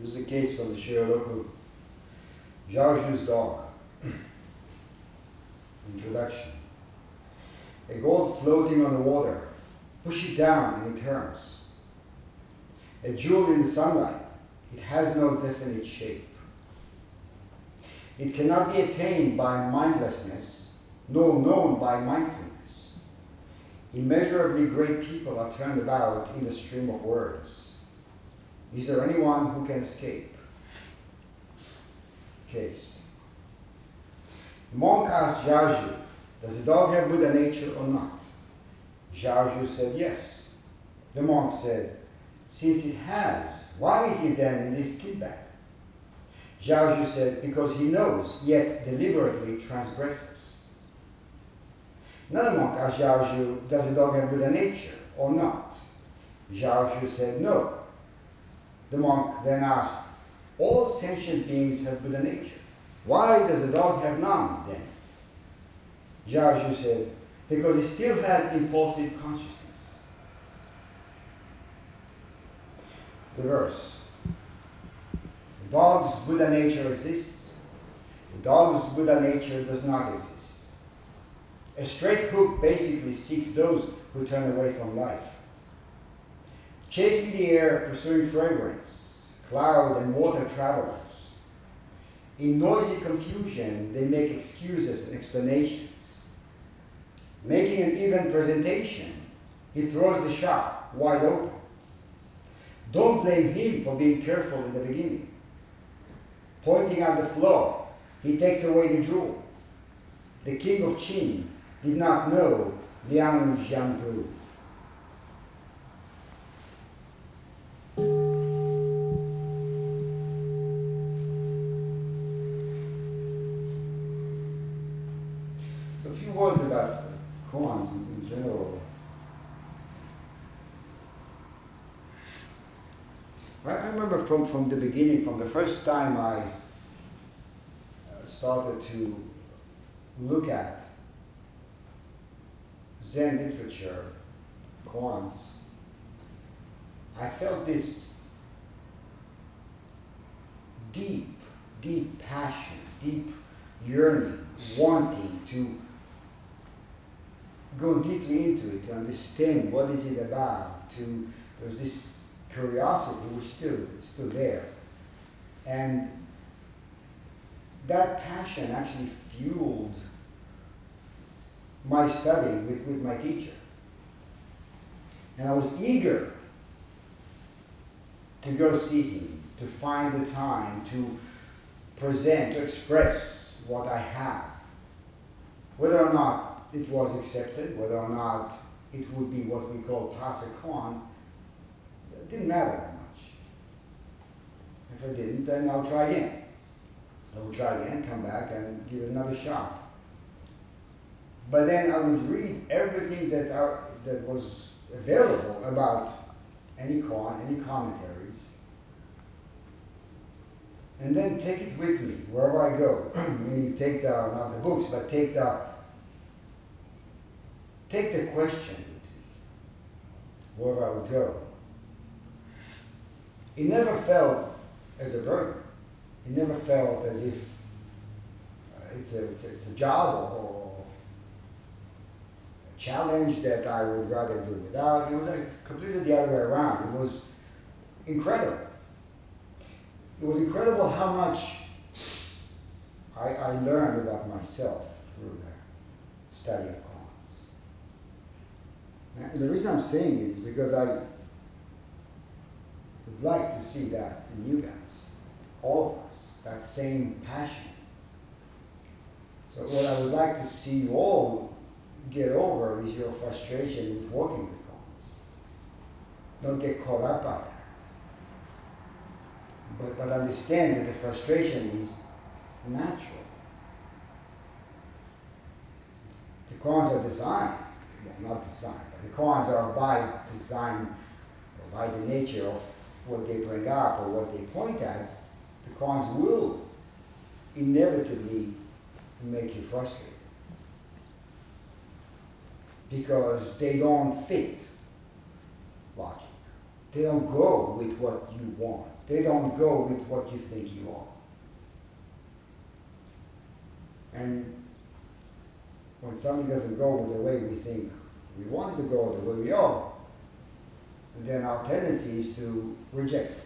This is a case from the Shoyoroku. Zhaozhou's dog. Introduction. A gold floating on the water. Push it down and it turns. A jewel in the sunlight. It has no definite shape. It cannot be attained by mindlessness, nor known by mindfulness. Immeasurably great people are turned about in the stream of words. Is there anyone who can escape? Case. Monk asked Zhaozhou, does the dog have Buddha nature or not? Zhaozhou said yes. The monk said, since it has, why is it then in this skin bag? Zhaozhou said, because he knows, yet deliberately transgresses. Another monk asked Zhaozhou, does the dog have Buddha nature or not? Zhaozhou said, no. The monk then asked, all sentient beings have Buddha nature. Why does the dog have none then? Zhaozhu said, because it still has impulsive consciousness. The verse. The dog's Buddha nature exists. The dog's Buddha nature does not exist. A straight hook basically seeks those who turn away from life. Chasing the air, pursuing fragrance, cloud and water travelers. In noisy confusion, they make excuses and explanations. Making an even presentation, he throws the shop wide open. Don't blame him for being careful in the beginning. Pointing out the flaw, he takes away the jewel. The king of Qin did not know Lin Xiangru. So a few words about the koans in, in general. I, I remember from, from the beginning, from the first time I uh, started to look at Zen literature, koans, I felt this deep, deep passion, deep yearning, wanting to go deeply into it, to understand what is it about, to there's this curiosity was still still there. And that passion actually fueled my study with, with my teacher. And I was eager to go see him, to find the time to present, to express what I have. Whether or not it was accepted, whether or not it would be what we call koan, it didn't matter that much. If I didn't, then I'll try again. I will try again, come back and give it another shot. But then I would read everything that, are, that was available about any koan, any commentaries, and then take it with me wherever I go. Meaning take the, not the books, but take the, take the question with me wherever I would go. It never felt as a burden. It never felt as if uh, it's, a, it's, a, it's a job or a challenge that I would rather do without. It was completely the other way around. It was incredible. It was incredible how much I, I learned about myself through the study of koans. And the reason I'm saying it is because I like to see that in you guys, all of us, that same passion. So what I would like to see you all get over is your frustration with working with koans. Don't get caught up by that. But, but understand that the frustration is natural. The koans are designed, well not designed, but the koans are by design or by the nature of what they bring up or what they point at, the koans will inevitably make you frustrated. Because they don't fit logic. they don't go with what you want. They don't go with what you think you are. And when something doesn't go with the way we think we want it to go, the way we are, then our tendency is to reject it.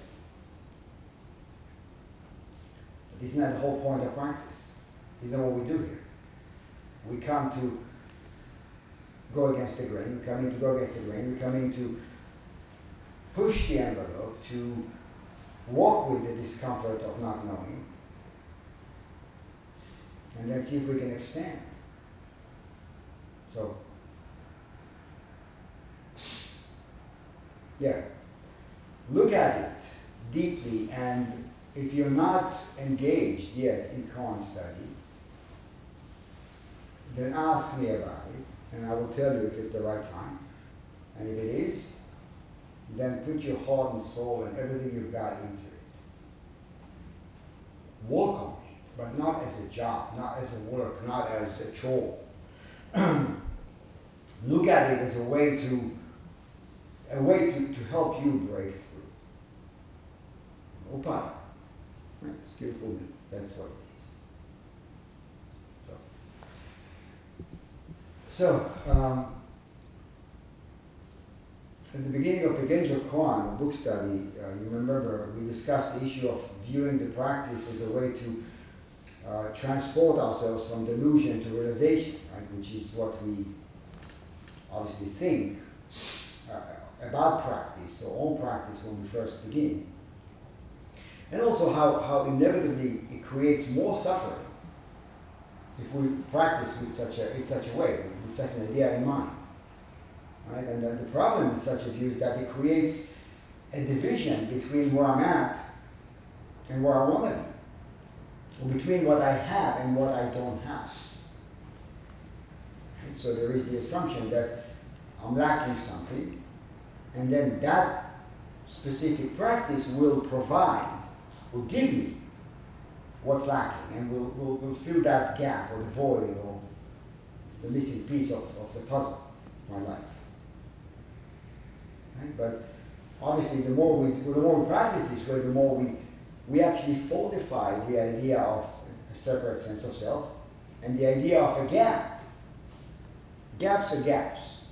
But isn't that the whole point of practice? Isn't that what we do here? We come to go against the grain, we come in to go against the grain, we come in to push the envelope, to walk with the discomfort of not knowing, and then see if we can expand. So, yeah, look at it deeply, and if you're not engaged yet in koan study, then ask me about it, and I will tell you if it's the right time. And if it is, then put your heart and soul and everything you've got into it. Work on it, but not as a job, not as a work, not as a chore. Look at it as a way to a way to, to help you break through. Upaya. Right? Skillful means. That's what it is. So, so um, at the beginning of the Genjo Koan, book study, uh, you remember we discussed the issue of viewing the practice as a way to uh, transport ourselves from delusion to realization, right? which is what we obviously think about practice or on practice when we first begin. And also how, how inevitably it creates more suffering if we practice with such a, in such a way, with such an idea in mind. Right? And then the problem with such a view is that it creates a division between where I'm at and where I want to be, or between what I have and what I don't have. And so there is the assumption that I'm lacking something, and then that specific practice will provide, will give me what's lacking, and will, will, will fill that gap or the void or the missing piece of, of the puzzle my life. Right? But obviously, the more we the more we practice this way, the more we we actually fortify the idea of a separate sense of self and the idea of a gap. Gaps are gaps.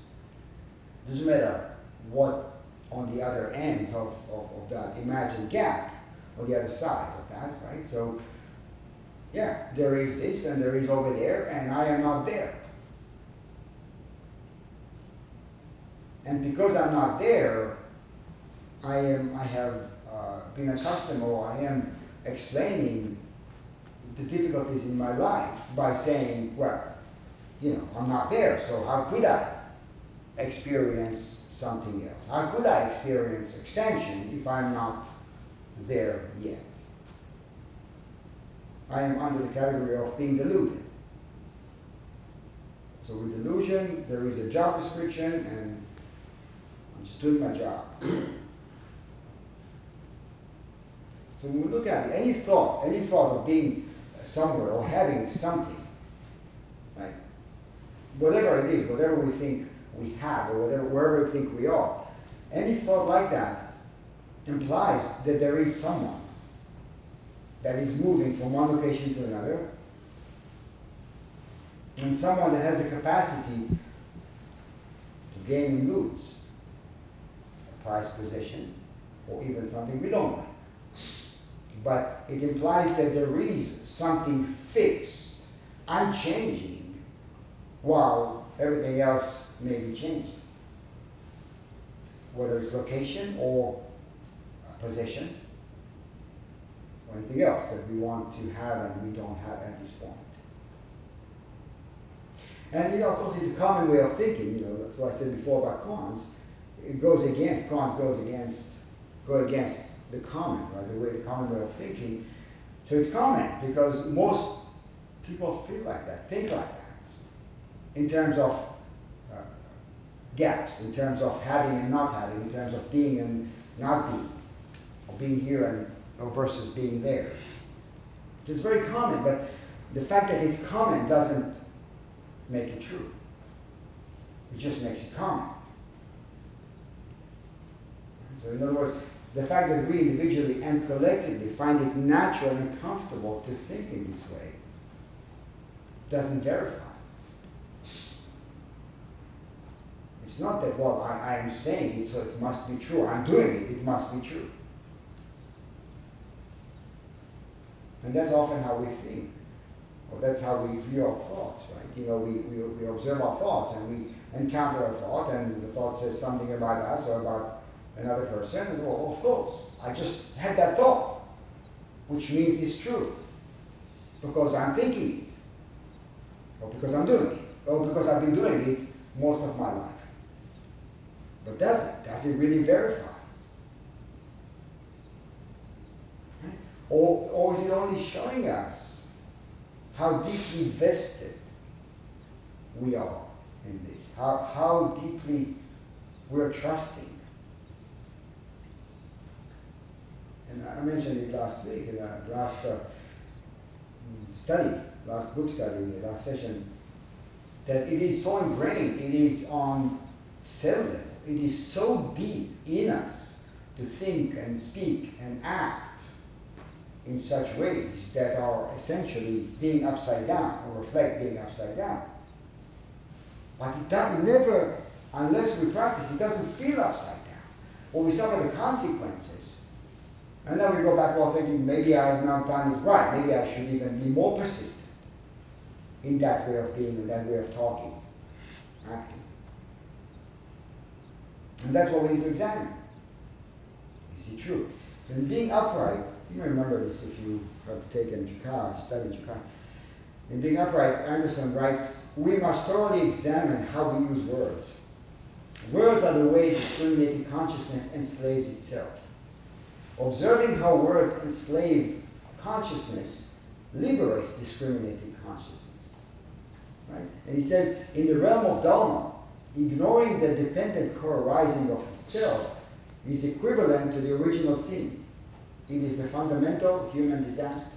Doesn't matter what on the other ends of, of, of that imagined gap, on the other sides of that, right? So, yeah, there is this and there is over there, and I am not there. And because I'm not there, I am I have uh, been accustomed or I am explaining the difficulties in my life by saying, well, you know, I'm not there, so how could I experience something else? How could I experience expansion if I'm not there yet? I am under the category of being deluded. So with delusion, there is a job description and I'm just doing my job. so when we look at it, any thought, any thought of being somewhere or having something, right? Whatever it is, whatever we think we have, or whatever wherever we think we are, any thought like that implies that there is someone that is moving from one location to another, and someone that has the capacity to gain and lose a prized possession, or even something we don't like. But it implies that there is something fixed, unchanging, while everything else may be changing. Whether it's location or position or anything else that we want to have and we don't have at this point. And you know, of course, it's a common way of thinking. You know, that's what I said before about koans it goes against, koans goes against, go against the common, right? The way the common way of thinking. So it's common because most people feel like that, think like that, in terms of gaps, in terms of having and not having, in terms of being and not being, or being here and or versus being there. It's very common, but the fact that it's common doesn't make it true. It just makes it common. So, in other words, the fact that we individually and collectively find it natural and comfortable to think in this way doesn't verify it. It's not that, well, I, I am saying it, so it must be true. I'm doing it, it must be true. And that's often how we think. Or that's how we view our thoughts, right? You know, we, we, we observe our thoughts and we encounter a thought and the thought says something about us or about another person. And well, of course, I just had that thought, which means it's true. Because I'm thinking it. Or because I'm doing it. Or because I've been doing it most of my life. But does it? Does it really verify? Right? Or, or is it only showing us how deeply vested we are in this? How, how deeply we're trusting? And I mentioned it last week in our last uh, study, last book study, last session, that it is so ingrained, it is on cell level, it is so deep in us to think and speak and act in such ways that are essentially being upside down or reflect being upside down. But it does never, unless we practice, it doesn't feel upside down. Or we suffer the consequences. And then we go back well thinking maybe I have not done it right. Maybe I should even be more persistent in that way of being, in that way of talking, acting. And that's what we need to examine. Is it true? And being upright, you remember this if you have taken Jukai, studied Jukai. In Being Upright, Anderson writes, we must thoroughly examine how we use words. Words are the way discriminating consciousness enslaves itself. Observing how words enslave consciousness liberates discriminating consciousness. Right? And he says, in the realm of Dharma, ignoring the dependent co-arising of the self is equivalent to the original sin. It is the fundamental human disaster.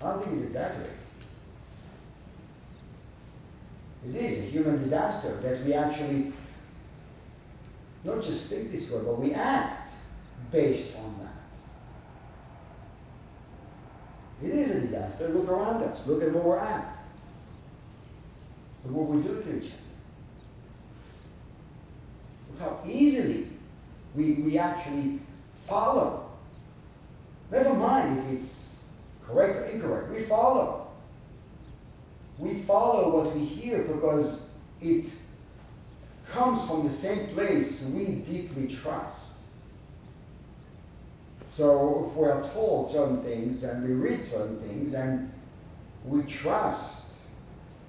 I don't think he's exaggerating. It is a human disaster that we actually not just think this way, but we act based on that. It is a disaster. Look around us. Look at where we're at. Look what we do to each other. Look how easily we, we actually follow. Never mind if it's correct or incorrect. We follow. We follow what we hear because it comes from the same place we deeply trust. So if we are told certain things and we read certain things and we trust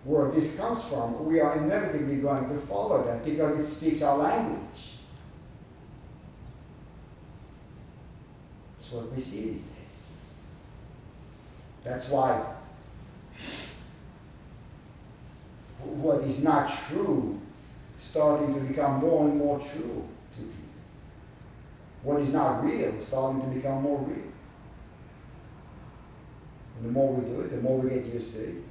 where this comes from, we are inevitably going to follow that because it speaks our language. That's what we see these days. That's why what is not true starting to become more and more true to people. What is not real is starting to become more real. And the more we do it, the more we get used to it.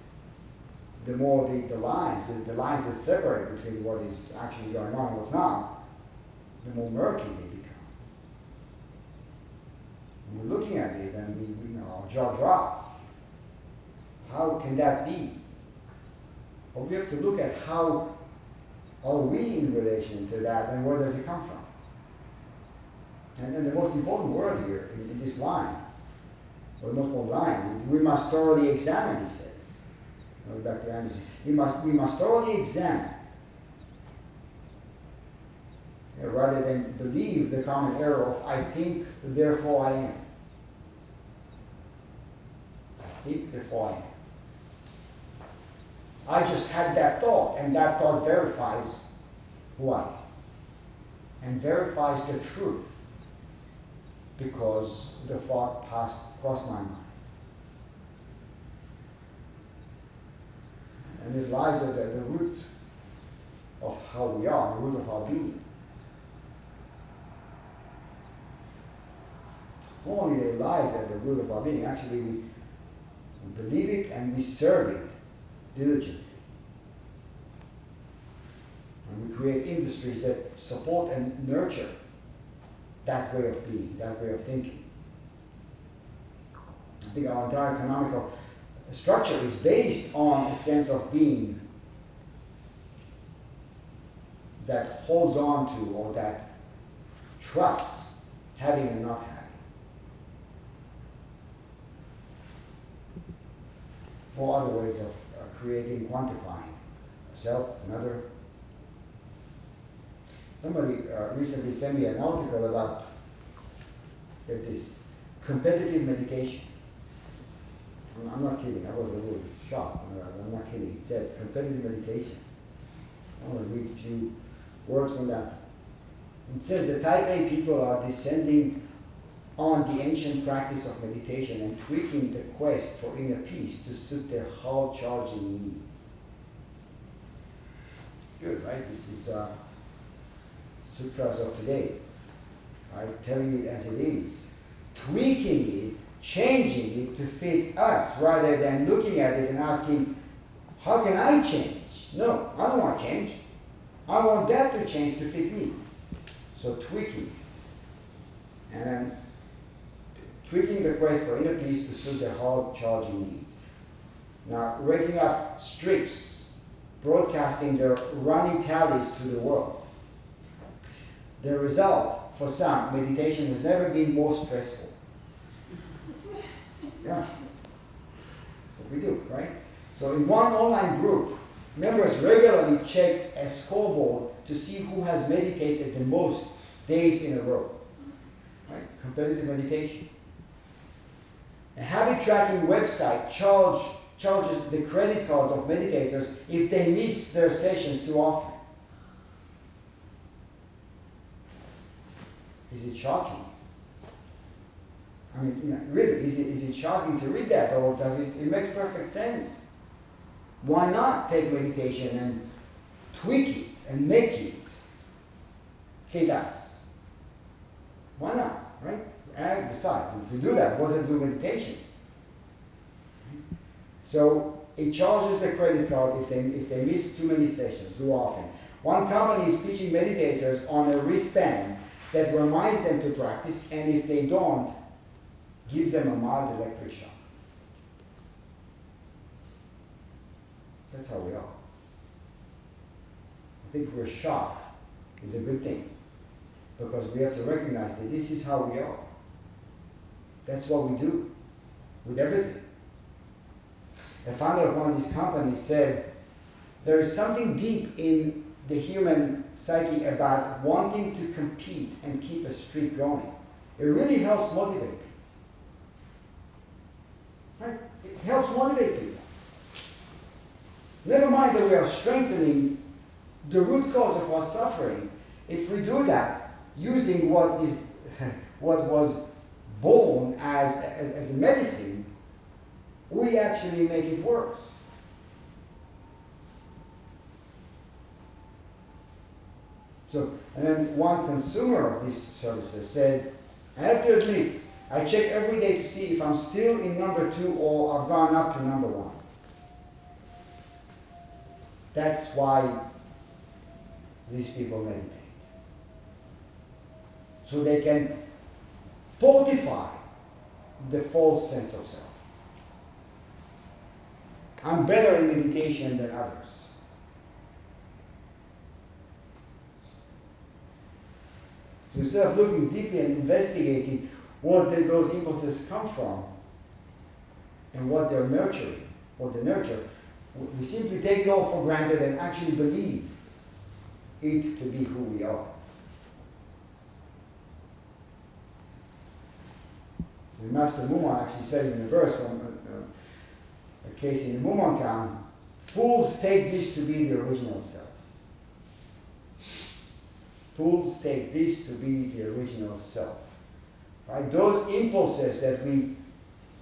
The more the, the lines, the, the lines that separate between what is actually going on and what's not, the more murky they become. And we're looking at it and we, we know, our jaw drop. How can that be? But we have to look at how are we in relation to that and where does it come from? And, and the most important word here in, in this line, or the most important line, is we must thoroughly examine, he says. Back to Anderson. We must, we must thoroughly examine. Uh, rather than believe the common error of I think, therefore I am. I think, therefore I am. I just had that thought, and that thought verifies who I am and verifies the truth because the thought passed across my mind. And it lies at the, root of how we are, the root of our being. Only it lies at the root of our being, actually we believe it and we serve it diligently. And we create industries that support and nurture that way of being, that way of thinking. I think our entire economical structure is based on a sense of being that holds on to or that trusts having and not having. Or other ways of uh, creating, quantifying self, another. Somebody uh, recently sent me an article about this competitive meditation. I'm, not kidding. I was a little shocked. I'm not kidding. It said competitive meditation. I want to read a few words from that. It says the type A people are descending on the ancient practice of meditation and tweaking the quest for inner peace to suit their heart charging needs. It's good, right? This is uh, sutras of today, right? Telling it as it is, tweaking it, changing it to fit us, rather than looking at it and asking, "How can I change?" No, I don't want to change. I want that to change to fit me. So tweaking it. And tweaking the quest for inner peace to suit their hard charging needs. Now, raking up streaks, broadcasting their running tallies to the world. The result, for some, meditation has never been more stressful. Yeah. What we do, right? So in one online group, Members regularly check a scoreboard to see who has meditated the most days in a row. Right? Competitive meditation. A habit tracking website charge, charges the credit cards of meditators if they miss their sessions too often. Is it shocking? I mean, you know, really, is it, is it shocking to read that, or does it? It makes perfect sense. Why not take meditation and tweak it and make it fit us? Why not, right? And besides, if we do that, what's it do meditation? So it charges the credit card if they, if they miss too many sessions, too often. One company is teaching meditators on a wristband that reminds them to practice, and if they don't, give them a mild electric shock. That's how we are. I think we're shocked, it's a good thing. Because we have to recognize that this is how we are. That's what we do with everything. The founder of one of these companies said, There is something deep in the human psyche about wanting to compete and keep a streak going. It really helps motivate people. Right? It helps motivate people. Never mind that we are strengthening the root cause of our suffering. If we do that using what is what was born as, as, as medicine, we actually make it worse. So, and then one consumer of these services said, I have to admit, I check every day to see if I'm still in number two or I've gone up to number one. That's why these people meditate. So they can fortify the false sense of self. I'm better in meditation than others. So instead of looking deeply and investigating what those impulses come from and what they're nurturing, what they nurture, we simply take it all for granted and actually believe it to be who we are. The Master Mumon actually said in the verse from a, uh, uh, a case in the Mumonkan, fools take this to be the original self. Fools take this to be the original self. Right? Those impulses that we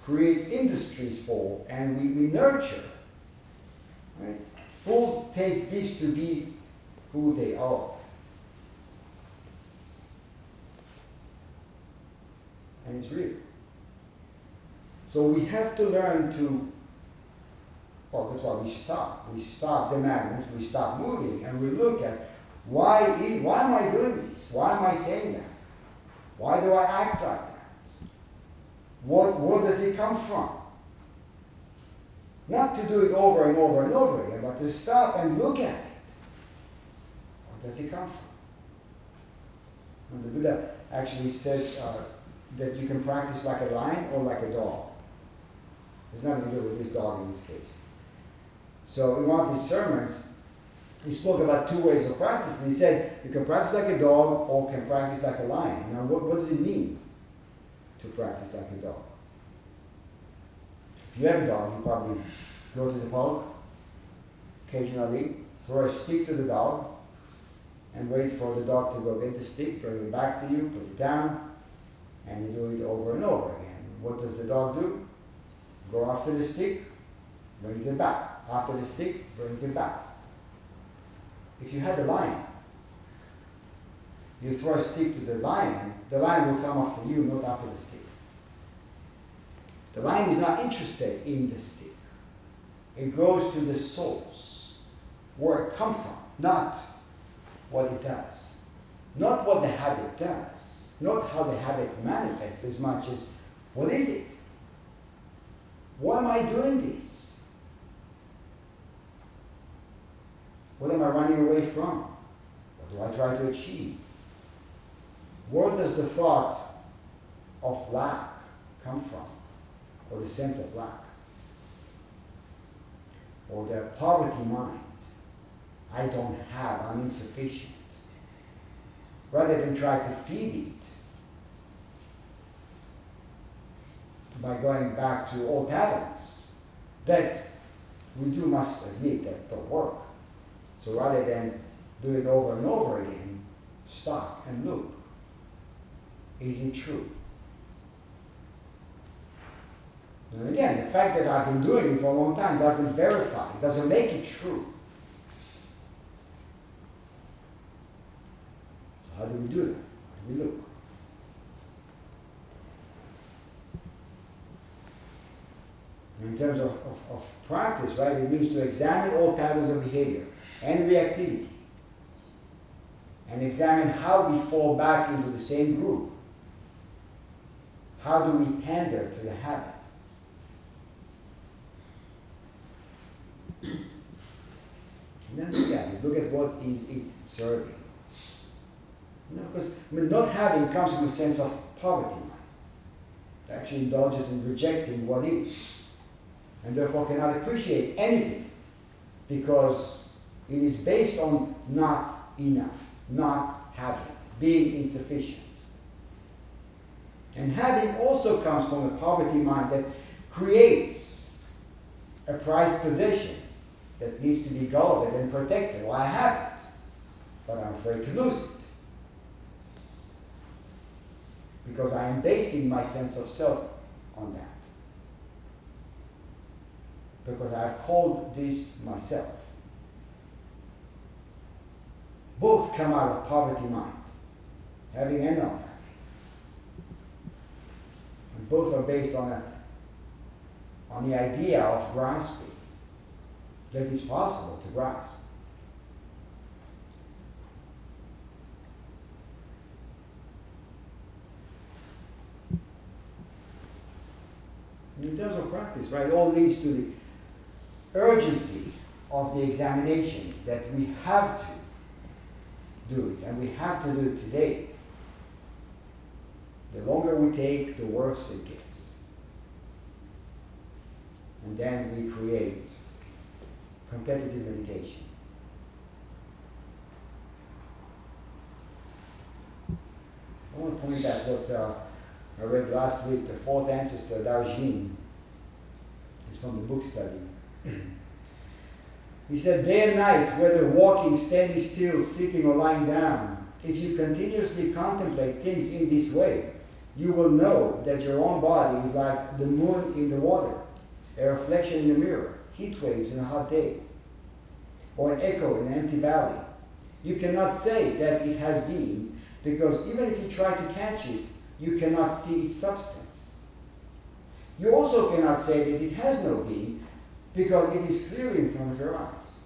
create industries for and we, we nurture Right? Fools take this to be who they are. And it's real. So we have to learn to, well, that's why we stop. We stop the madness, we stop moving, and we look at Why, why am I doing this? Why am I saying that? Why do I act like that? What, where does it come from? Not to do it over and over and over again, but to stop and look at it. Where does it come from? And the Buddha actually said uh, that you can practice like a lion or like a dog. There's nothing to do with this dog in this case. So in one of his sermons, he spoke about two ways of practice. And he said, you can practice like a dog or can practice like a lion. Now, what, what does it mean to practice like a dog? If you have a dog, you probably go to the park occasionally, throw a stick to the dog, and wait for the dog to go get the stick, bring it back to you, put it down, and you do it over and over again. What does the dog do? Go after the stick, brings it back. After the stick, brings it back. If you had a lion, you throw a stick to the lion, the lion will come after you, not after the stick. The lion is not interested in the stick. It goes to the source, where it comes from, not what it does. Not what the habit does, not how the habit manifests as much as what is it? Why am I doing this? What am I running away from? What do I try to achieve? Where does the thought of lack come from? Or the sense of lack? Or the poverty mind? I don't have, I'm insufficient. Rather than try to feed it by going back to old patterns that we do must admit that don't work. So rather than do it over and over again, stop and look. Is it true? And again, the fact that I've been doing it for a long time doesn't verify, it doesn't make it true. So how do we do that? How do we look? in terms of, of, of, practice, right, it means to examine all patterns of behavior and reactivity and examine how we fall back into the same groove. How do we pander to the habit? and then look at it. Look at what is it serving. Because I mean, not having comes from a sense of poverty mind. It actually indulges in rejecting what is and therefore cannot appreciate anything because it is based on not enough, not having, being insufficient. And having also comes from a poverty mind that creates a prized possession that needs to be guarded and protected. Well, I have it, but I'm afraid to lose it. Because I am basing my sense of self on that because I've called this myself. Both come out of poverty mind, having and not having. And both are based on, a, on the idea of grasping, that it's possible to grasp. In terms of practice, right, it all leads to the urgency of the examination that we have to do it, and we have to do it today. The longer we take, the worse it gets. And then we create competitive meditation. I want to point out what uh, I read last week, the fourth ancestor, Daoxin. It's from the book study he said, day and night, whether walking, standing still, sitting, or lying down, if you continuously contemplate things in this way, you will know that your own body is like the moon in the water, a reflection in a mirror, heat waves in a hot day, or an echo in an empty valley. You cannot say that it has been, because even if you try to catch it, you cannot see its substance. You also cannot say that it has no being, because it is clearly in front of your eyes.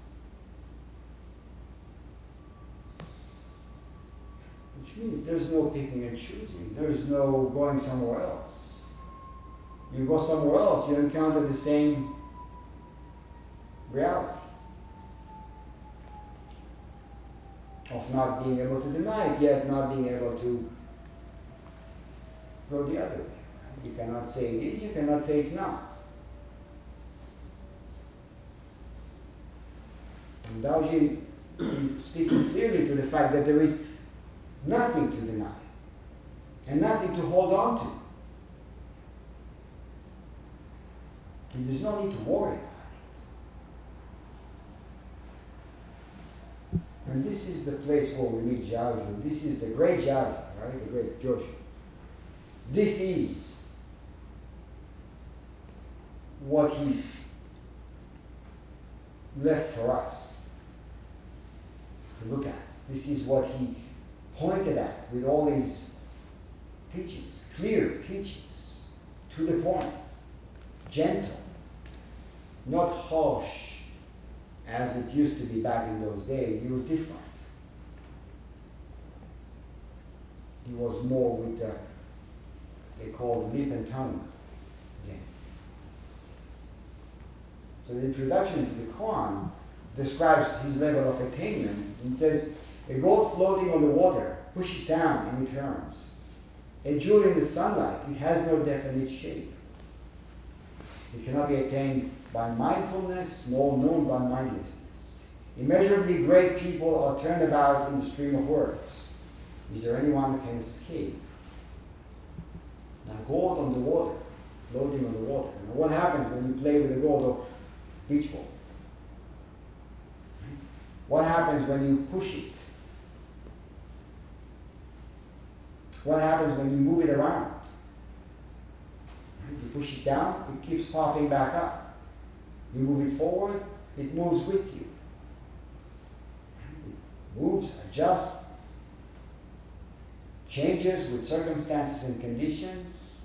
Which means there's no picking and choosing, there's no going somewhere else. You go somewhere else, you encounter the same reality of not being able to deny it, yet not being able to go the other way. You cannot say it is, you cannot say it's not. And Daoxin is speaking clearly to the fact that there is nothing to deny and nothing to hold on to. And there's no need to worry about it. And this is the place where we meet Zhaozhou. This is the great Zhaozhou, right? The great Joshu. This is what he left for us to look at. This is what he pointed at with all his teachings, clear teachings, to the point, gentle, not harsh as it used to be back in those days. He was different. He was more with the, they call lip and tongue Zen. So the introduction to the Koan describes his level of attainment and says, a gold floating on the water, push it down and it turns. A jewel in the sunlight, it has no definite shape. It cannot be attained by mindfulness, nor known by mindlessness. Immeasurably great people are turned about in the stream of words. Is there anyone who can escape? Now, gold on the water, floating on the water. Now, what happens when you play with a gold or beach ball? What happens when you push it? What happens when you move it around? You push it down, it keeps popping back up. You move it forward, it moves with you. It moves, adjusts, changes with circumstances and conditions.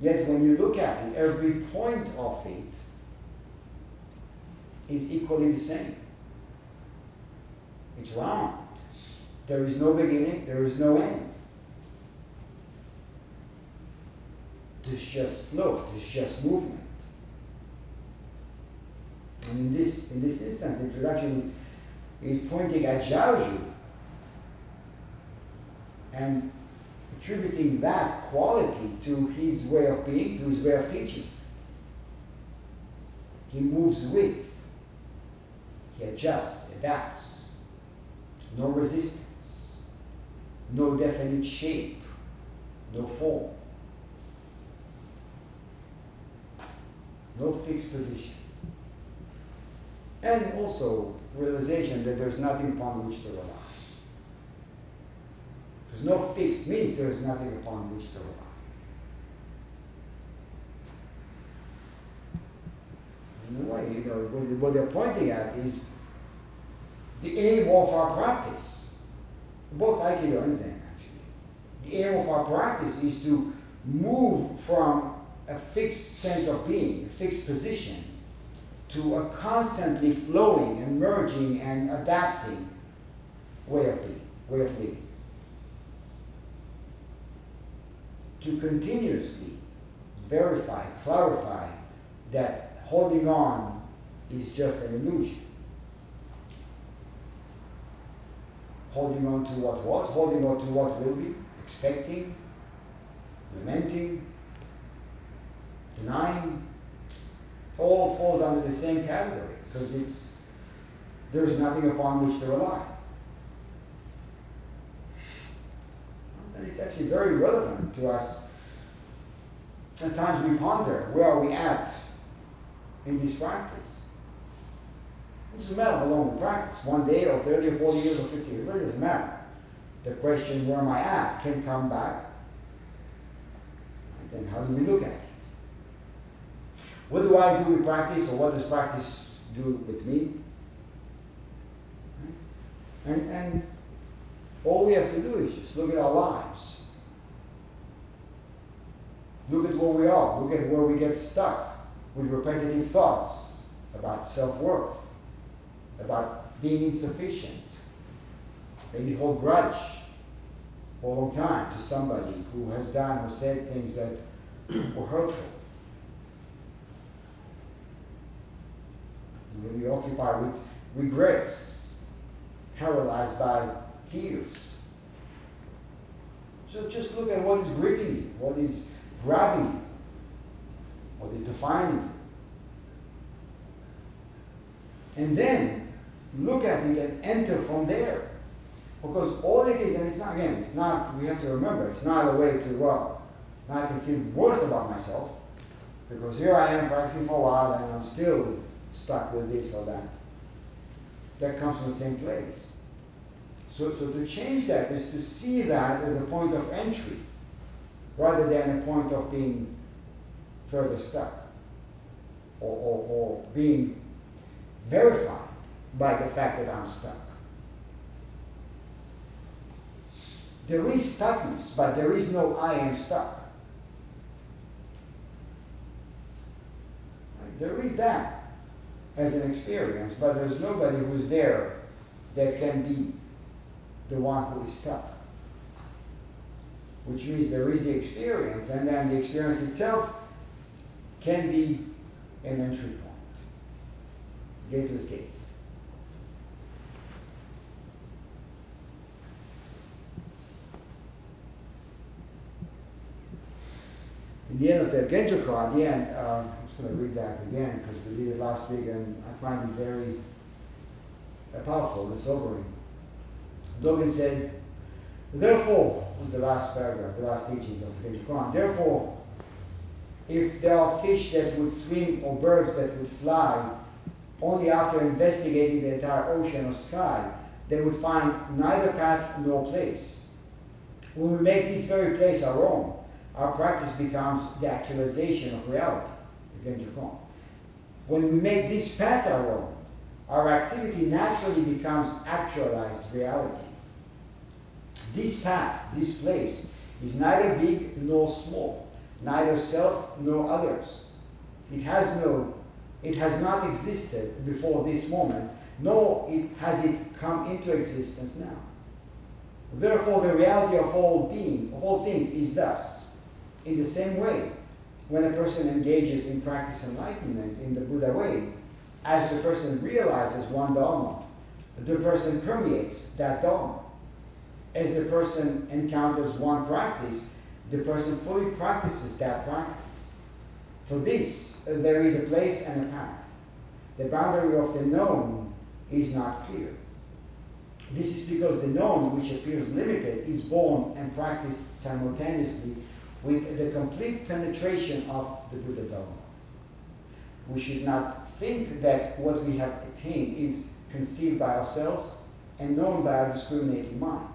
Yet when you look at it, every point of it is equally the same. It's round. There is no beginning, there is no end. There's just flow, there's just movement. And in this, in this instance, the introduction is, is pointing at Zhaozhou and attributing that quality to his way of being, to his way of teaching. He moves with, he adjusts, adapts, no resistance, no definite shape, no form. no fixed position. And also realization that there's nothing upon which to rely. Because no fixed means there is nothing upon which to rely. In a way, you know, what, they're pointing at is the aim of our practice, both Aikido and Zen actually. The aim of our practice is to move from a fixed sense of being, a fixed position, to a constantly flowing and merging and adapting way of being, way of living. To continuously verify, clarify that holding on is just an illusion. Holding on to what was, holding on to what will be, expecting, lamenting, denying, all falls under the same category because it's there's nothing upon which to rely. And it's actually very relevant to us. At times we ponder where are we at in this practice. It doesn't matter how long we practice, one day or 30 or 40 years or 50 years, it really doesn't matter. The question, where am I at, can come back. Then how do we look at it? What do I do with practice, or what does practice do with me? And, and all we have to do is just look at our lives. Look at where we are. Look at where we get stuck with repetitive thoughts about self worth, about being insufficient, maybe hold grudge for a long time to somebody who has done or said things that were hurtful. We occupy with regrets, paralyzed by fears. So just look at what is gripping you, what is grabbing you, what is defining you. And then look at it and enter from there. Because all it is, and it's not, again, it's not, we have to remember, it's not a way to, well, I can feel worse about myself. Because here I am practicing for a while and I'm still stuck with this or that. That comes from the same place. So, so to change that is to see that as a point of entry rather than a point of being further stuck or, or, or being verified by the fact that I'm stuck. There is stuckness, but there is no I am stuck. There is that as an experience, but there's nobody who's there that can be the one who is stuck. Which means there is the experience, and then the experience itself can be an entry point. Gateless gate. In the end of the Genjo at the end, uh, I'm just going to read that again because we did it last week and I find it very uh, powerful and sobering. Dogen said, Therefore, was the last paragraph, the last teachings of the Genjo Therefore, if there are fish that would swim or birds that would fly, only after investigating the entire ocean or sky, they would find neither path nor place. When we make this very place our own, our practice becomes the actualization of reality, the Genjo When we make this path our own, our activity naturally becomes actualized reality. This path, this place, is neither big nor small, neither self nor others. It has no, it has not existed before this moment, nor it, has it come into existence now. Therefore, the reality of all being, of all things, is thus. In the same way, when a person engages in practice enlightenment in the Buddha way, as the person realizes one Dharma, the person permeates that Dharma. As the person encounters one practice, the person fully practices that practice. For this, uh, there is a place and a path. The boundary of the known is not clear. This is because the known, which appears limited, is born and practiced simultaneously with the complete penetration of the Buddha Dharma. We should not think that what we have attained is conceived by ourselves and known by our discriminating mind.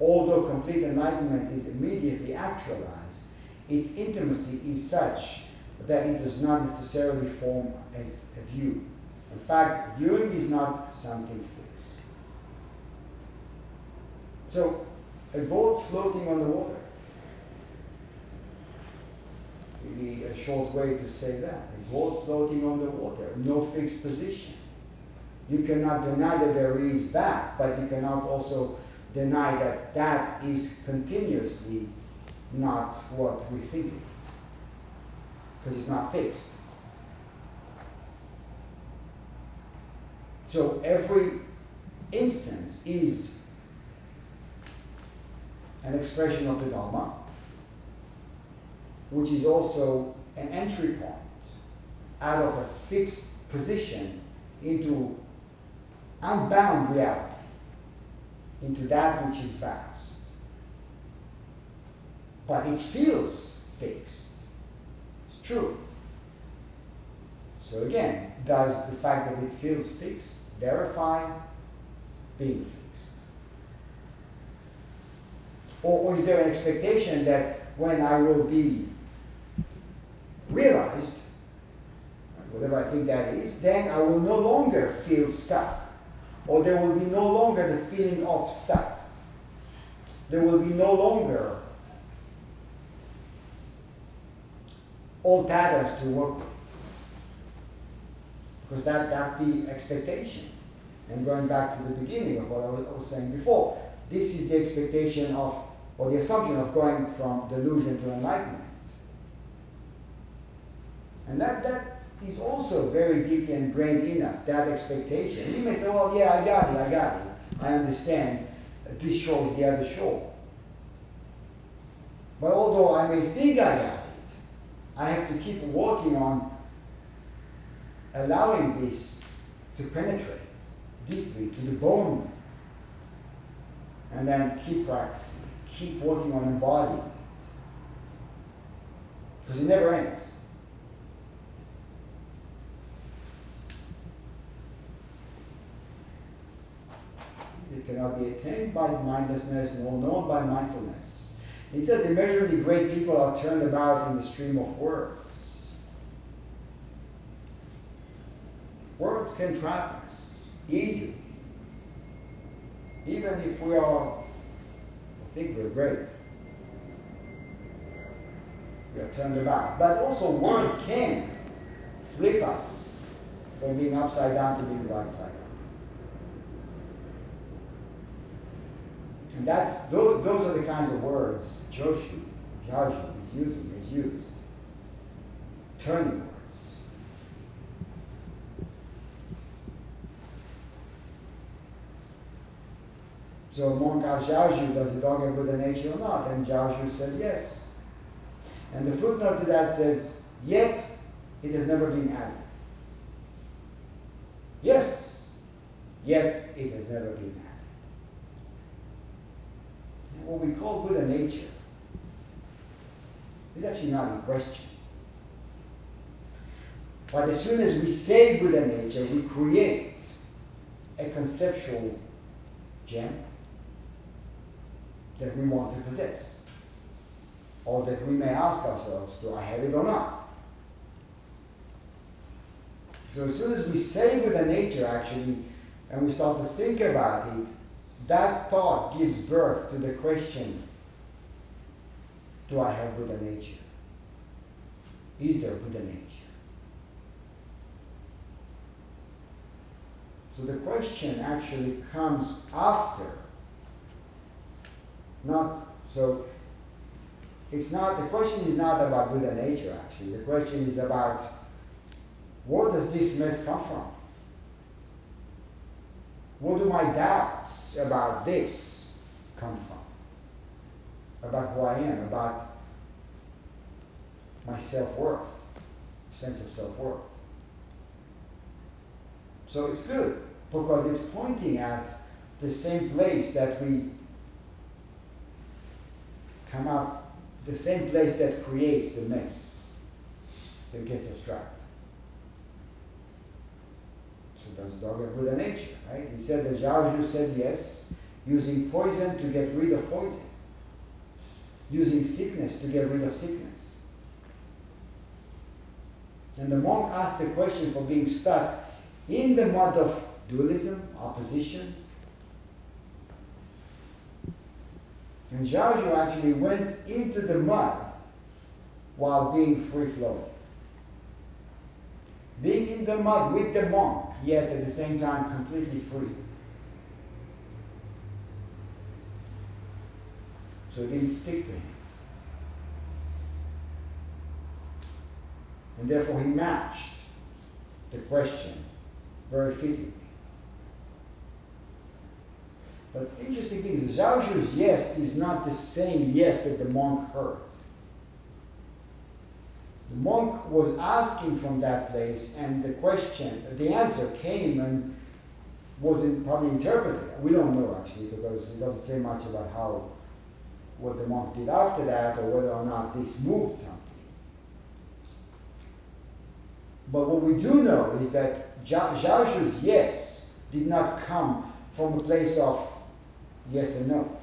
Although complete enlightenment is immediately actualized, its intimacy is such that it does not necessarily form as a view. In fact, viewing is not something fixed. So, a boat floating on the water maybe a short way to say that. A boat floating on the water, no fixed position. You cannot deny that there is that, but you cannot also deny that that is continuously not what we think it is, because it's not fixed. So every instance is an expression of the Dharma which is also an entry point out of a fixed position into unbound reality, into that which is vast. But it feels fixed. It's true. So again, does the fact that it feels fixed verify being fixed? Or, or is there an expectation that when I will be realized, whatever I think that is, then I will no longer feel stuck. Or there will be no longer the feeling of stuck. There will be no longer old patterns to work with. Because that, that's the expectation. And going back to the beginning of what I was, I was saying before, this is the expectation of or the assumption of going from delusion to enlightenment. And that, that is also very deeply ingrained in us, that expectation. You may say, well, yeah, I got it, I got it. I understand. This shore is the other shore. But although I may think I got it, I have to keep working on allowing this to penetrate deeply to the bone and then keep practicing keep working on embodying it. Because it never ends. Cannot be attained by mindlessness nor known by mindfulness. He says immeasurably great people are turned about in the stream of words. Words can trap us easily. Even if we are, we think we're great. We are turned about. But also words can flip us from being upside down to being right side up. And that's those those are the kinds of words Joshu, Zhaozhou is using, is used. Turning words. So monk asked Zhaozhou, does the dog have Buddha nature or not? And Zhaozhou said yes. And the footnote to that says, yet it has never been added. Yes, yet it has never been added what we call Buddha nature is actually not in question. But as soon as we say Buddha nature, we create a conceptual gem that we want to possess. Or that we may ask ourselves, do I have it or not? So as soon as we say Buddha nature, actually, and we start to think about it, that thought gives birth to the question Do I have Buddha nature? Is there Buddha nature? So the question actually comes after, not so. It's not the question is not about Buddha nature actually. The question is about where does this mess come from? Where do my doubts about this come from? About who I am, about my self worth, sense of self worth. So it's good because it's pointing at the same place that we come up, the same place that creates the mess that gets us trapped. So does dog have Buddha nature, right? He said that Zhaozhou said yes, using poison to get rid of poison, using sickness to get rid of sickness. And the monk asked the question for being stuck in the mud of dualism, opposition. And Zhaozhou actually went into the mud while being free flowing. Being in the mud with the monk yet at the same time completely free. So it didn't stick to him. And therefore he matched the question very fittingly. But interesting thing is, Zhaozhou's yes is not the same yes that the monk heard. The monk was asking from that place, and the question, the answer came and wasn't probably interpreted. We don't know actually because it doesn't say much about how what the monk did after that or whether or not this moved something. But what we do know is that Zhaozhou's yes did not come from a place of yes and no.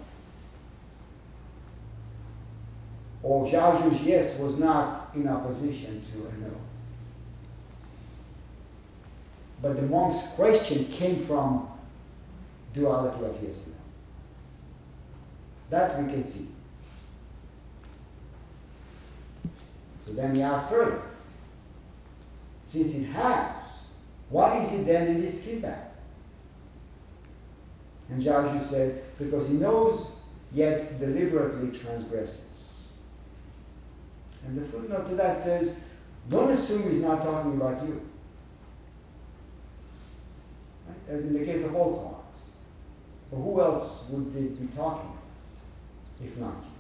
Or Zhaozhou's yes was not in opposition to a no. But the monk's question came from duality of yes and no. That we can see. So then he asked further, since it has, why is it then in this bag? And Zhaozhou said, because he knows yet deliberately transgresses. And the footnote to that says, don't assume he's not talking about you. Right? As in the case of all koans. But who else would they be talking about, if not you?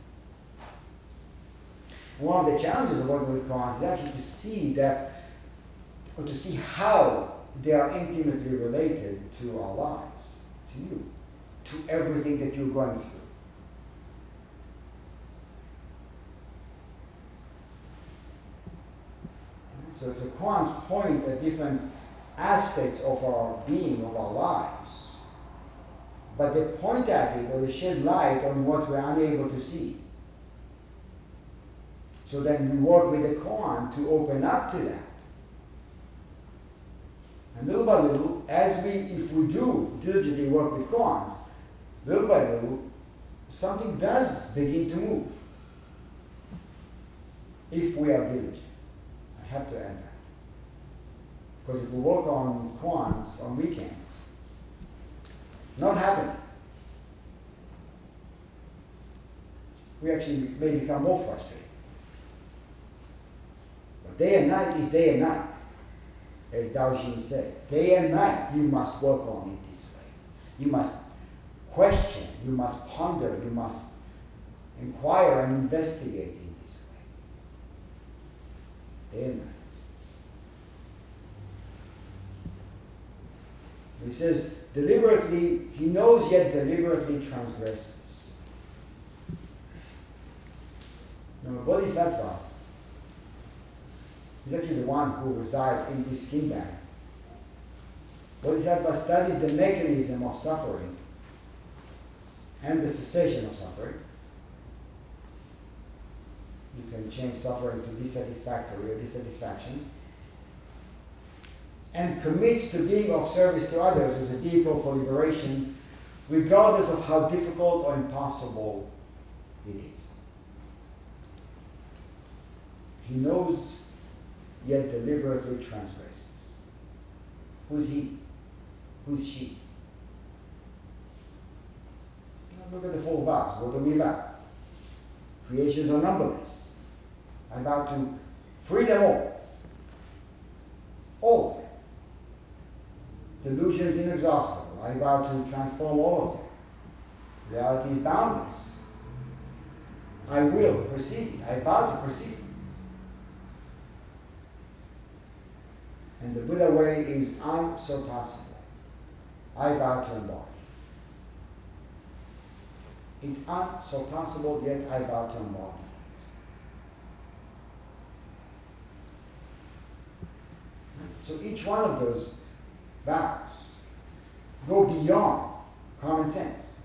one of the challenges of working with koans is actually to see that, or to see how they are intimately related to our lives, to you, to everything that you're going through. So, the koans point at different aspects of our being, of our lives, but they point at it or they shed light on what we're unable to see. So then we work with the koan to open up to that. And little by little, as we, if we do diligently work with koans, little by little, something does begin to move. If we are diligent. Have to end that. Because if we work on koans on weekends, not happening. We actually may become more frustrated. But day and night is day and night, as Daoxin said. Day and night you must work on it this way. You must question, you must ponder, you must inquire and investigate night. He says, deliberately, he knows yet deliberately transgresses. Now, Bodhisattva He's actually the one who resides in this skin bag. Bodhisattva studies the mechanism of suffering and the cessation of suffering. You can change suffering to dissatisfactory or dissatisfaction. And commits to being of service to others as a vehicle for liberation, regardless of how difficult or impossible it is. He knows yet deliberately transgresses. Who's he? Who's she? Look at the four vows. What do we vow? Creations are numberless. I vow to free them all. All of them. Delusions inexhaustible. I vow to transform all of them. Reality is boundless. I will perceive it. I vow to perceive it. And the Buddha way is unsurpassable. I vow to embody it. It's unsurpassable, yet I vow to embody it. So each one of those vows go beyond common sense.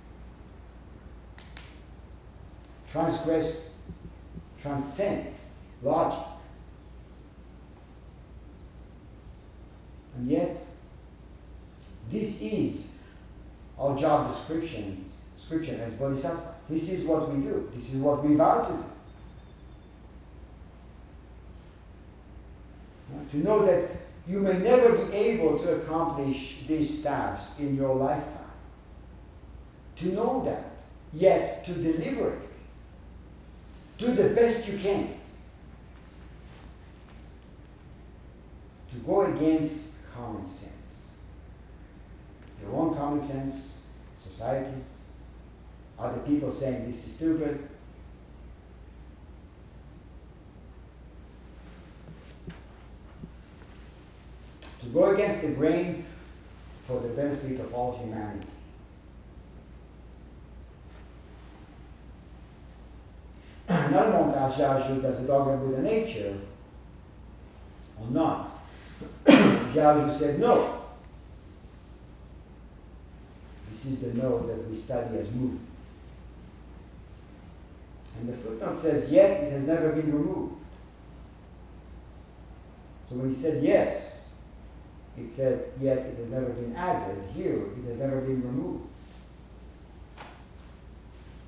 Transgress, transcend logic. And yet, this is our job description, description as bodhisattva. This is what we do. This is what we vow to do. To know that you may never be able to accomplish this task in your lifetime. To know that, yet to deliberately do the best you can to go against common sense. Your own common sense, society, other people saying this is stupid. Go against the grain for the benefit of all humanity. Another monk asked Zhao does a dog with the nature or not? Zhao said no. This is the no that we study as mu. And the footnote says, yet it has never been removed. So when he said yes, it said, yet it has never been added. Here, it has never been removed.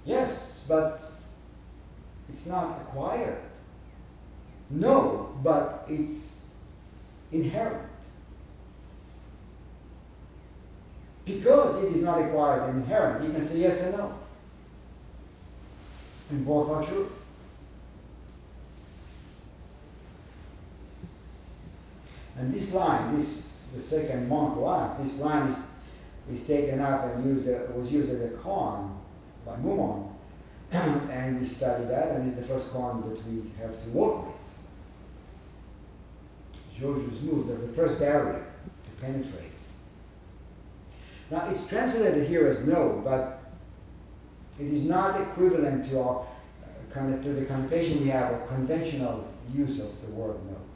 Yes, but it's not acquired. No, but it's inherent. Because it is not acquired and inherent, you can say yes and no. And both are true. And this line, this the second monk asked, this line is, is taken up and used uh, was used as a koan by Mumon. and we study that, and it's the first koan that we have to work with. Zhaozhou's move, the first barrier to penetrate. Now, it's translated here as no, but it is not equivalent to our uh, to the connotation we have, a conventional use of the word no.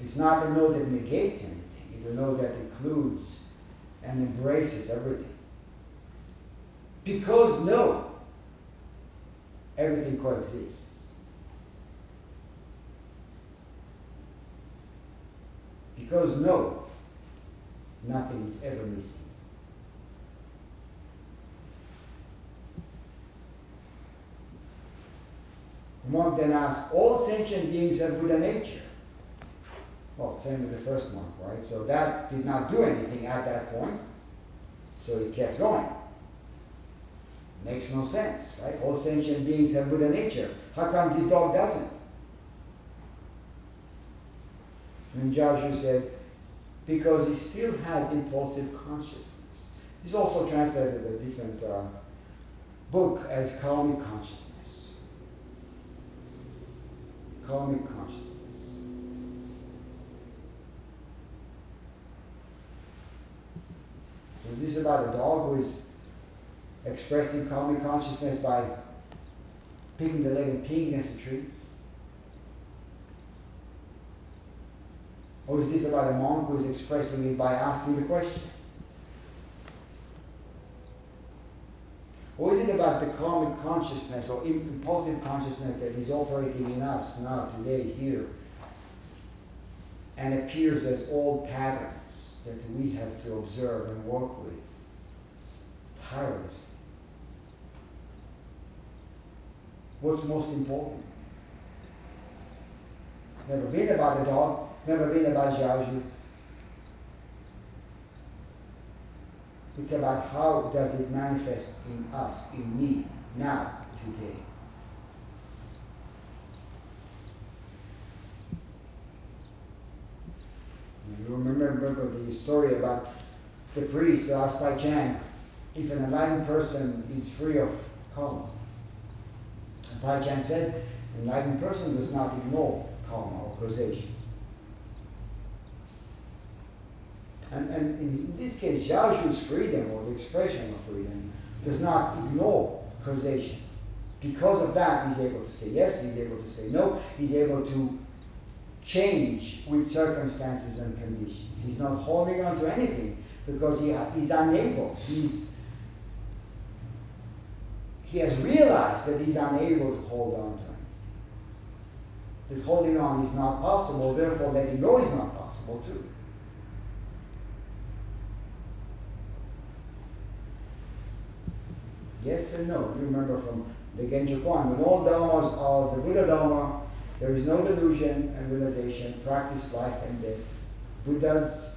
It's not a no that negates anything, it's a no that includes and embraces everything. Because no, everything coexists. Because no, nothing is ever missing. The monk then asks, all sentient beings have Buddha nature. Well, same with the first monk, right? So that did not do anything at that point. So he kept going. Makes no sense, right? All sentient beings have Buddha nature. How come this dog doesn't? And Zhao said, because he still has impulsive consciousness. This is also translated a different uh, book as karmic consciousness. Karmic consciousness. Was this about a dog who is expressing karmic consciousness by picking the leg and peeing against a tree? Or is this about a monk who is expressing it by asking the question? Or is it about the karmic consciousness or impulsive consciousness that is operating in us now, today, here, and appears as old patterns that we have to observe and work with tirelessly? What's most important? It's never been about the dog, it's never been about Zhao It's about how does it manifest in us, in me, now, today. You remember, the story about the priest who asked Pai Chang if an enlightened person is free of karma. And Pai Chang said, an enlightened person does not ignore karma or causation. And, and in this case, Zhaozhou's freedom or the expression of freedom does not ignore causation. Because of that, he's able to say yes, he's able to say no, he's able to change with circumstances and conditions. He's not holding on to anything because he, he's unable. He's, he has realized that he's unable to hold on to anything. That holding on is not possible, therefore letting go is not possible too. Yes and no. You remember from the Genjo Koan, when all dharmas are the Buddha Dharma, there is no delusion and realization, practice life and death. Buddhas,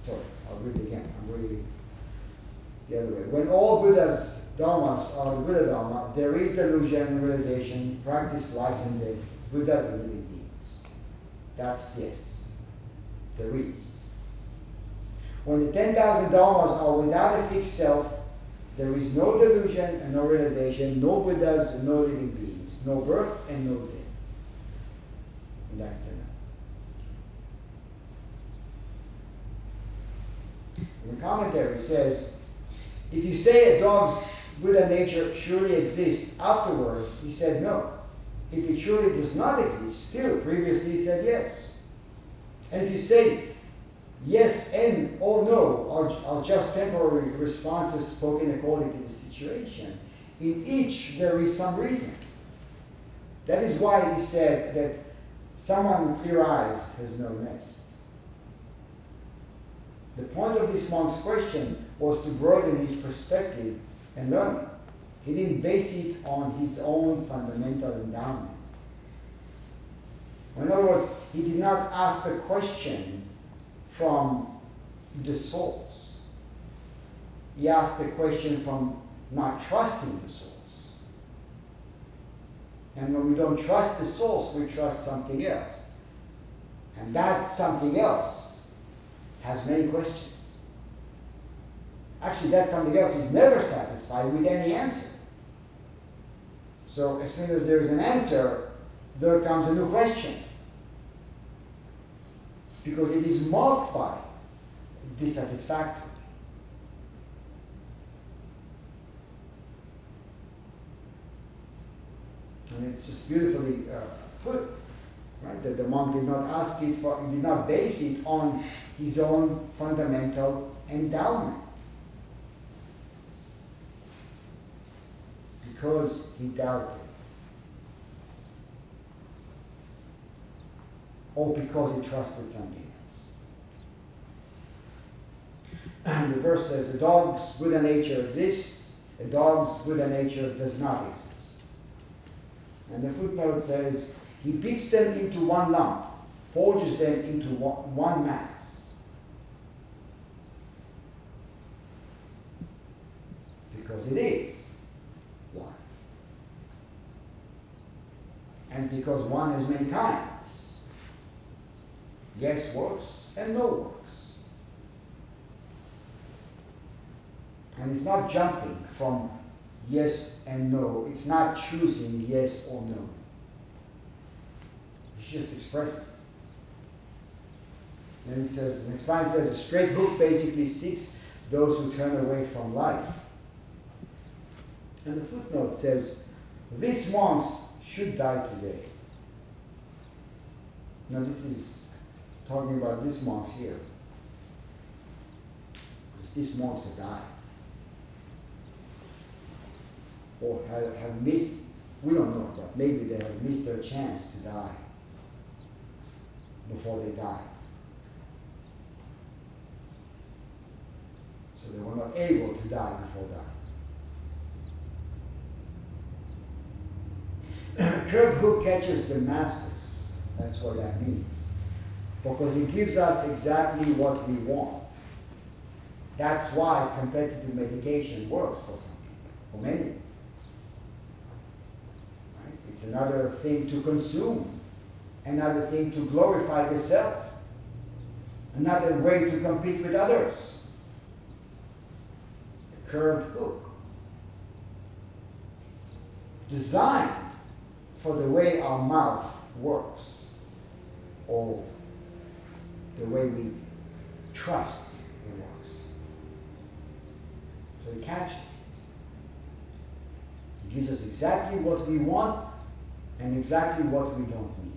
sorry, I'll read it again. I'm reading the other way. When all Buddhas dharmas are the Buddha Dharma, there is delusion and realization, practice life and death. Buddhas are living beings. That's yes. There is. When the 10,000 dharmas are without a fixed self, there is no delusion and no realization, no Buddhas, no living beings, no birth and no death. The In the commentary it says, if you say a dog's Buddha nature surely exists afterwards, he said no. If it surely does not exist, still previously he said yes. And if you say yes and or no are, are just temporary responses spoken according to the situation. In each, there is some reason. That is why it is said that someone with clear eyes has no nest. The point of this monk's question was to broaden his perspective and learning. He didn't base it on his own fundamental endowment. In other words, he did not ask the question from the source. He asked the question from not trusting the source. And when we don't trust the source, we trust something else. And that something else has many questions. Actually, that something else is never satisfied with any answer. So as soon as there's an answer, there comes a new question. Because it is marked by dissatisfactory. And it's just beautifully uh, put, right? That the monk did not ask it for, he did not base it on his own fundamental endowment. Because he doubted. Or because he trusted something else. And the verse says, the dog's Buddha nature exists, the dog's Buddha nature does not exist. And the footnote says, he beats them into one lump, forges them into one mass. Because it is one. And because one has many kinds. Yes works and no works. And it's not jumping from yes and no. It's not choosing yes or no. It's just expressing. Then it says, the next line says, a straight hook basically seeks those who turn away from life. And the footnote says, these monks should die today. Now this is talking about these monks here. Because these monks have died or have, have missed, we don't know, but maybe they have missed their chance to die before they died. So they were not able to die before dying. Curved who catches the masses. That's what that means. Because it gives us exactly what we want. That's why competitive medication works for some people, for many. It's another thing to consume, another thing to glorify the self, another way to compete with others. The curved hook. Designed for the way our mouth works, or the way we trust it works. So it catches it. It gives us exactly what we want and exactly what we don't need.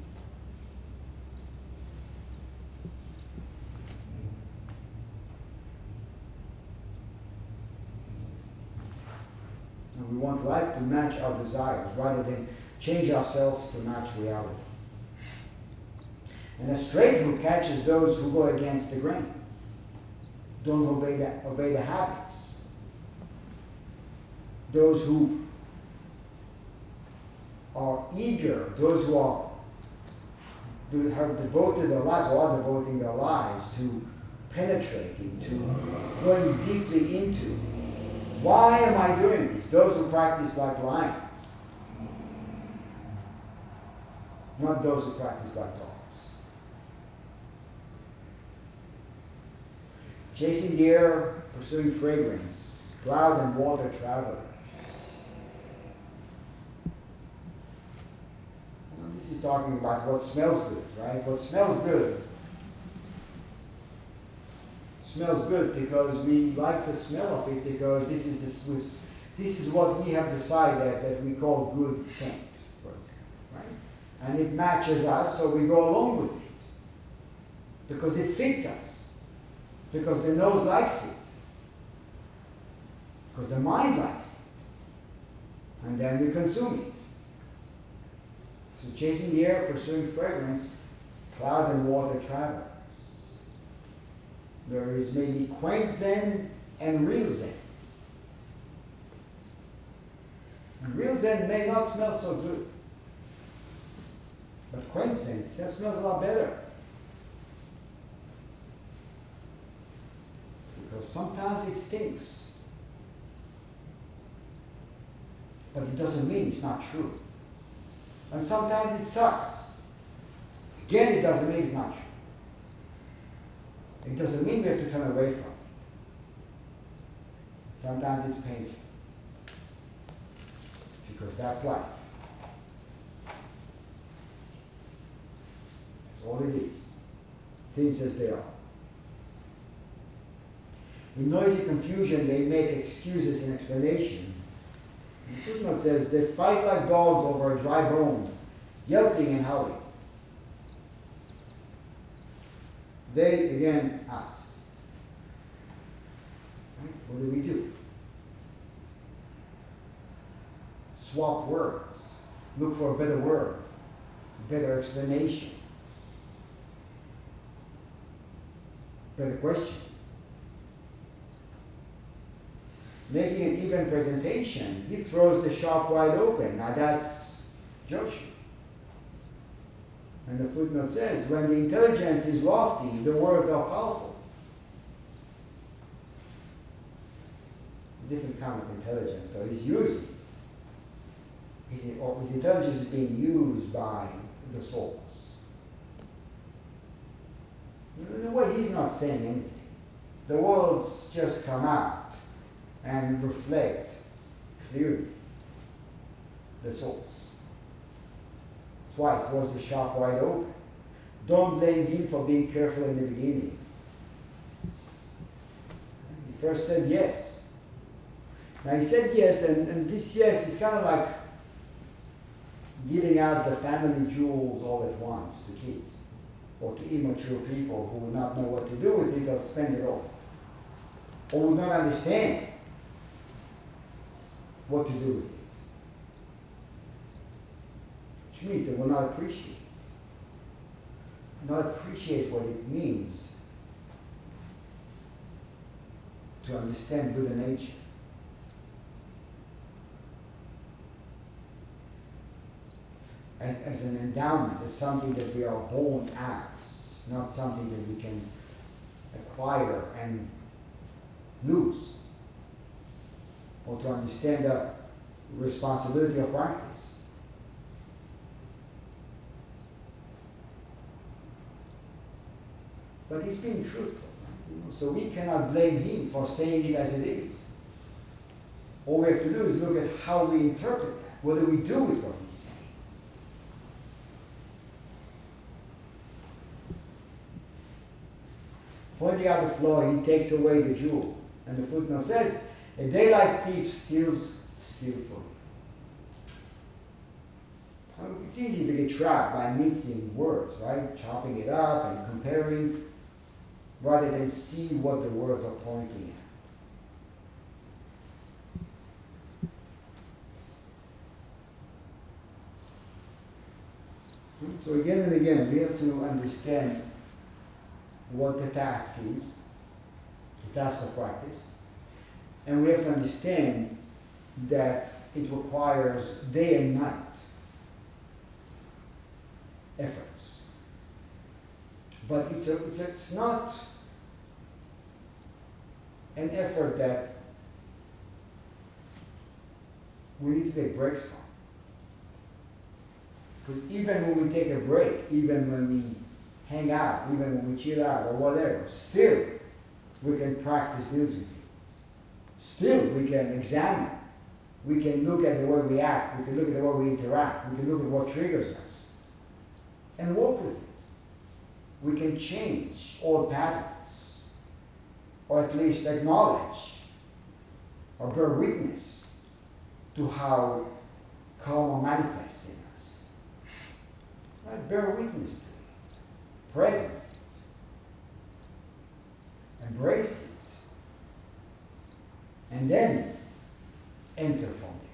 And we want life to match our desires rather than change ourselves to match reality. And a straight who catches those who go against the grain, don't obey the, obey the habits, those who are eager, those who are have devoted their lives or are devoting their lives to penetrating, to going deeply into. Why am I doing this? Those who practice like lions, not those who practice like dogs. Chasing the air, pursuing fragrance, cloud and water traveler. this is talking about what smells good, right? What smells good smells good because we like the smell of it because this is this, this is what we have decided that we call good scent, for example, right? And it matches us, so we go along with it because it fits us, because the nose likes it, because the mind likes it, and then we consume it. So chasing the air, pursuing fragrance, cloud and water travelers. There is maybe quaint Zen and real Zen. And real Zen may not smell so good. But quaint Zen smells a lot better. Because sometimes it stinks. But it doesn't mean it's not true. And sometimes it sucks. Again, it doesn't mean it's true. It doesn't mean we have to turn away from it. Sometimes it's painful. Because that's life. That's all it is. Things as they are. In noisy confusion, they make excuses and explanation. The says they fight like dogs over a dry bone, yelping and howling. They, again, us. Right? What do we do? Swap words. Look for a better word, better explanation, better question. Making an even presentation, he throws the shop wide open. Now that's Joshu. And the footnote says, when the intelligence is lofty, the words are powerful. A different kind of intelligence that is using. His, oh, his intelligence is being used by the souls. In a way, he's not saying anything. The words just come out and reflect clearly the souls. That's why he throws the shop wide open. Don't blame him for being careful in the beginning. He first said yes. Now he said yes, and, and this yes is kind of like giving out the family jewels all at once to kids or to immature people who will not know what to do with it or spend it all or will not understand what to do with it. Which means they will not appreciate. Not appreciate what it means to understand Buddha nature. As, as an endowment, as something that we are born as, not something that we can acquire and lose or to understand the responsibility of practice. But he's being truthful. Right? You know? So we cannot blame him for saying it as it is. All we have to do is look at how we interpret that. What do we do with what he's saying? Pointing out the flaw, he takes away the jewel. And the footnote says, a daylight thief steals skillfully. It's easy to get trapped by mincing words, right? Chopping it up and comparing rather than see what the words are pointing at. Hmm? So again and again, we have to understand what the task is, the task of practice, and we have to understand that it requires day and night efforts. But it's, a, it's, a, it's not an effort that we need to take breaks from. Because even when we take a break, even when we hang out, even when we chill out or whatever, still we can practice diligently. Still we can examine. We can look at the way we act. We can look at the way we interact. We can look at what triggers us and work with it. We can change all patterns, or at least acknowledge or bear witness to how karma manifests in us. Right? Bear witness to it, presence it, embrace it, and then enter from there.